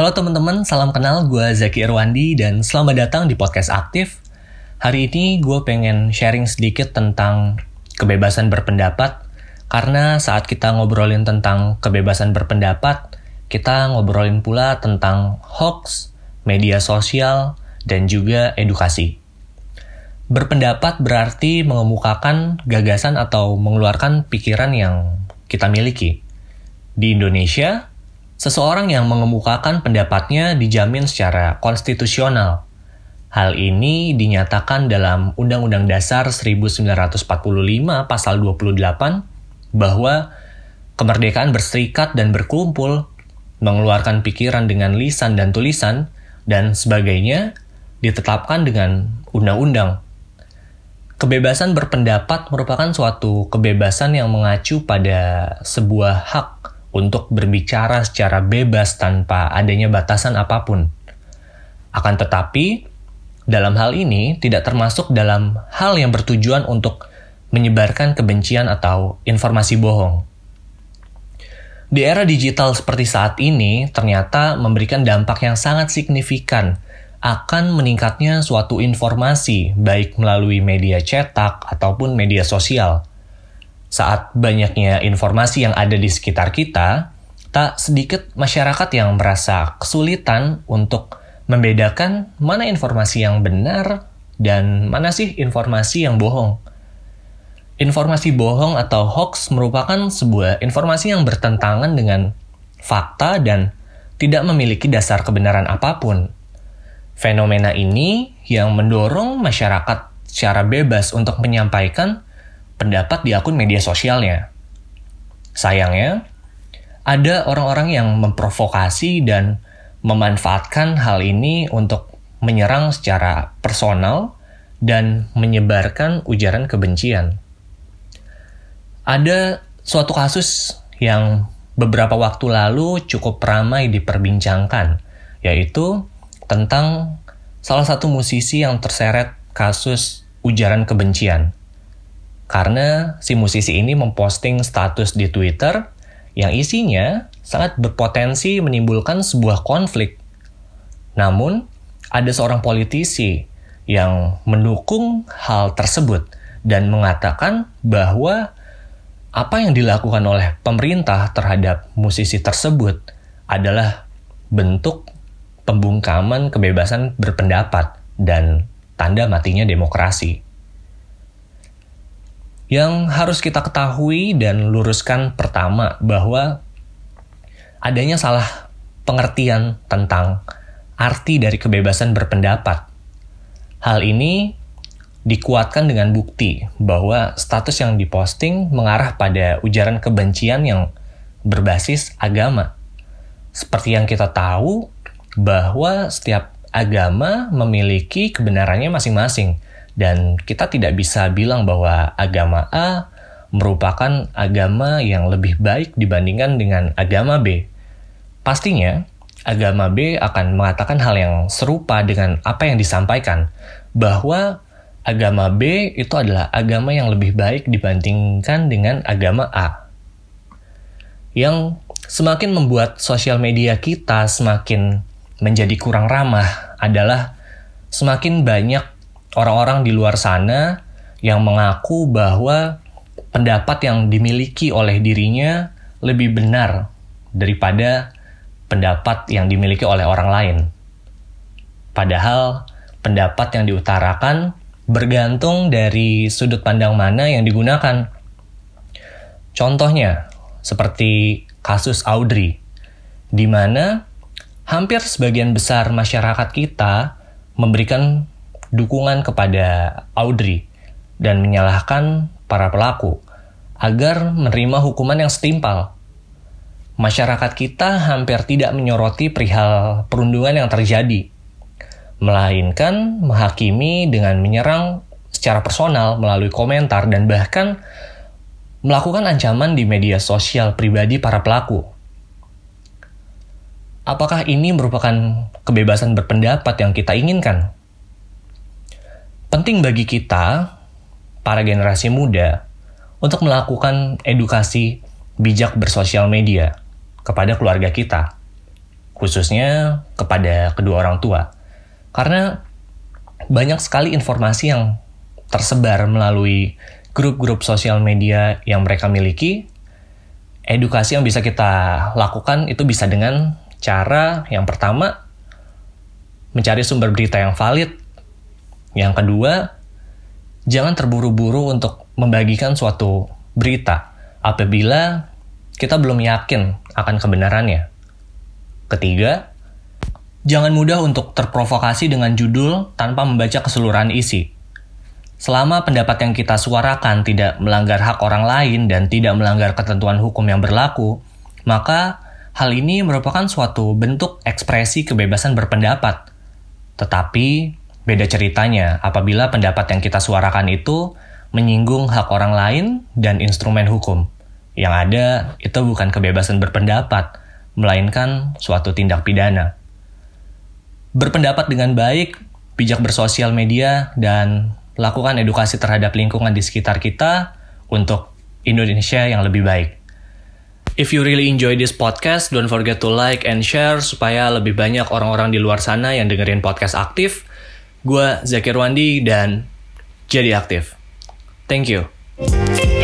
Halo teman-teman, salam kenal. Gue Zaki Irwandi dan selamat datang di podcast aktif. Hari ini gue pengen sharing sedikit tentang kebebasan berpendapat. Karena saat kita ngobrolin tentang kebebasan berpendapat, kita ngobrolin pula tentang hoax, media sosial, dan juga edukasi. Berpendapat berarti mengemukakan gagasan atau mengeluarkan pikiran yang kita miliki. Di Indonesia, Seseorang yang mengemukakan pendapatnya dijamin secara konstitusional. Hal ini dinyatakan dalam Undang-Undang Dasar 1945 pasal 28 bahwa kemerdekaan berserikat dan berkumpul, mengeluarkan pikiran dengan lisan dan tulisan, dan sebagainya ditetapkan dengan undang-undang. Kebebasan berpendapat merupakan suatu kebebasan yang mengacu pada sebuah hak untuk berbicara secara bebas tanpa adanya batasan apa pun. Akan tetapi, dalam hal ini tidak termasuk dalam hal yang bertujuan untuk menyebarkan kebencian atau informasi bohong. Di era digital seperti saat ini, ternyata memberikan dampak yang sangat signifikan akan meningkatnya suatu informasi, baik melalui media cetak ataupun media sosial saat banyaknya informasi yang ada di sekitar kita, tak sedikit masyarakat yang merasa kesulitan untuk membedakan mana informasi yang benar dan mana sih informasi yang bohong. Informasi bohong atau hoax merupakan sebuah informasi yang bertentangan dengan fakta dan tidak memiliki dasar kebenaran apa pun. Fenomena ini yang mendorong masyarakat secara bebas untuk menyampaikan pendapat di akun media sosialnya. Sayangnya, ada orang-orang yang memprovokasi dan memanfaatkan hal ini untuk menyerang secara personal dan menyebarkan ujaran kebencian. Ada suatu kasus yang beberapa waktu lalu cukup ramai diperbincangkan, yaitu tentang salah satu musisi yang terseret kasus ujaran kebencian karena si musisi ini memposting status di Twitter yang isinya sangat berpotensi menimbulkan sebuah konflik. Namun, ada seorang politisi yang mendukung hal tersebut dan mengatakan bahwa apa yang dilakukan oleh pemerintah terhadap musisi tersebut adalah bentuk pembungkaman kebebasan berpendapat dan tanda matinya demokrasi. Yang harus kita ketahui dan luruskan pertama bahwa adanya salah pengertian tentang arti dari kebebasan berpendapat. Hal ini dikuatkan dengan bukti bahwa status yang diposting mengarah pada ujaran kebencian yang berbasis agama. Seperti yang kita tahu bahwa setiap agama memiliki kebenarannya masing-masing dan kita tidak bisa bilang bahwa agama A merupakan agama yang lebih baik dibandingkan dengan agama B. Pastinya, agama B akan mengatakan hal yang serupa dengan apa yang disampaikan, bahwa agama B itu adalah agama yang lebih baik dibandingkan dengan agama A. Yang semakin membuat sosial media kita semakin menjadi kurang ramah adalah semakin banyak orang-orang di luar sana yang mengaku bahwa pendapat yang dimiliki oleh dirinya lebih benar daripada pendapat yang dimiliki oleh orang lain. Padahal pendapat yang diutarakan bergantung dari sudut pandang mana yang digunakan. Contohnya, seperti kasus Audrey, di mana hampir sebagian besar masyarakat kita memberikan dukungan kepada Audrey dan menyalahkan para pelaku agar menerima hukuman yang setimpal. Masyarakat kita hampir tidak menyoroti perihal perundungan yang terjadi, melainkan menghakimi dengan menyerang secara personal melalui komentar dan bahkan melakukan ancaman di media sosial pribadi para pelaku. Apakah ini merupakan kebebasan berpendapat yang kita inginkan? Penting bagi kita, para generasi muda, untuk melakukan edukasi bijak bersosial media kepada keluarga kita. khususnya kepada kedua orang tua. Karena banyak sekali informasi yang tersebar melalui grup-grup sosial media yang mereka miliki. Edukasi yang bisa kita lakukan itu bisa dengan cara yang pertama mencari sumber berita yang valid. Yang kedua, jangan terburu-buru untuk membagikan suatu berita apabila kita belum yakin akan kebenarannya. Ketiga, jangan mudah untuk terprovokasi dengan judul tanpa membaca keseluruhan isi. Selama pendapat yang kita suarakan tidak melanggar hak orang lain dan tidak melanggar ketentuan hukum yang berlaku, maka hal ini merupakan suatu bentuk ekspresi kebebasan berpendapat tetapi beda ceritanya apabila pendapat yang kita suarakan itu menyinggung hak orang lain dan instrumen hukum. Yang ada itu bukan kebebasan berpendapat, melainkan suatu tindak pidana. Berpendapat dengan baik, bijak bersosial media, dan lakukan edukasi terhadap lingkungan di sekitar kita untuk Indonesia yang lebih baik. If you really enjoy this podcast, don't forget to like and share supaya lebih banyak orang-orang di luar sana yang dengerin podcast aktif. Gue Zakir Wandi dan jadi aktif. Thank you.